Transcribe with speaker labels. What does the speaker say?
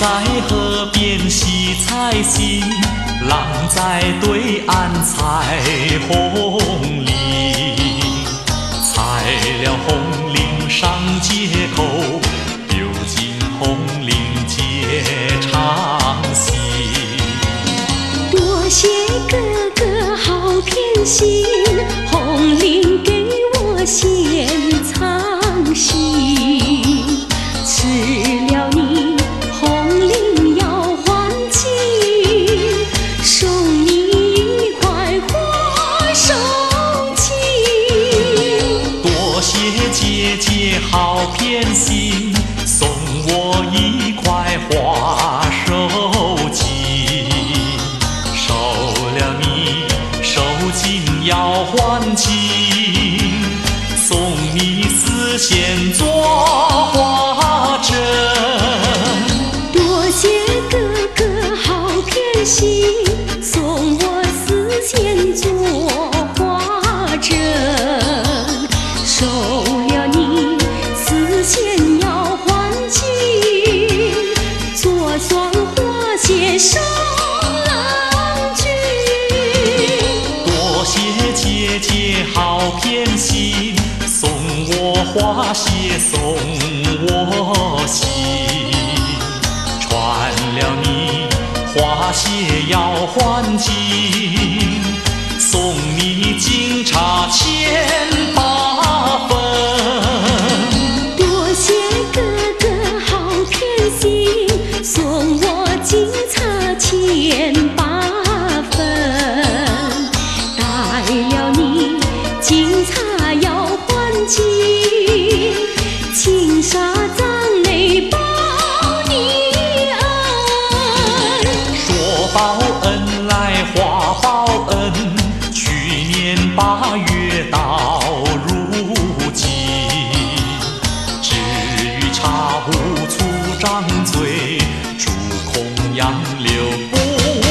Speaker 1: 在河边洗菜心，郎在对岸采红菱。采了红菱上街口，丢进红菱结长信。
Speaker 2: 多谢哥哥好偏心，
Speaker 1: 好偏心，送我一块花手巾。收了你手巾要还情，送你丝线做花针。
Speaker 2: 多谢哥哥好偏心，送我丝线花
Speaker 1: 谢送我心。穿了你花谢要还情，
Speaker 2: 报恩来花报恩去年八月到如今
Speaker 1: 只于茶壶粗张嘴煮空杨柳不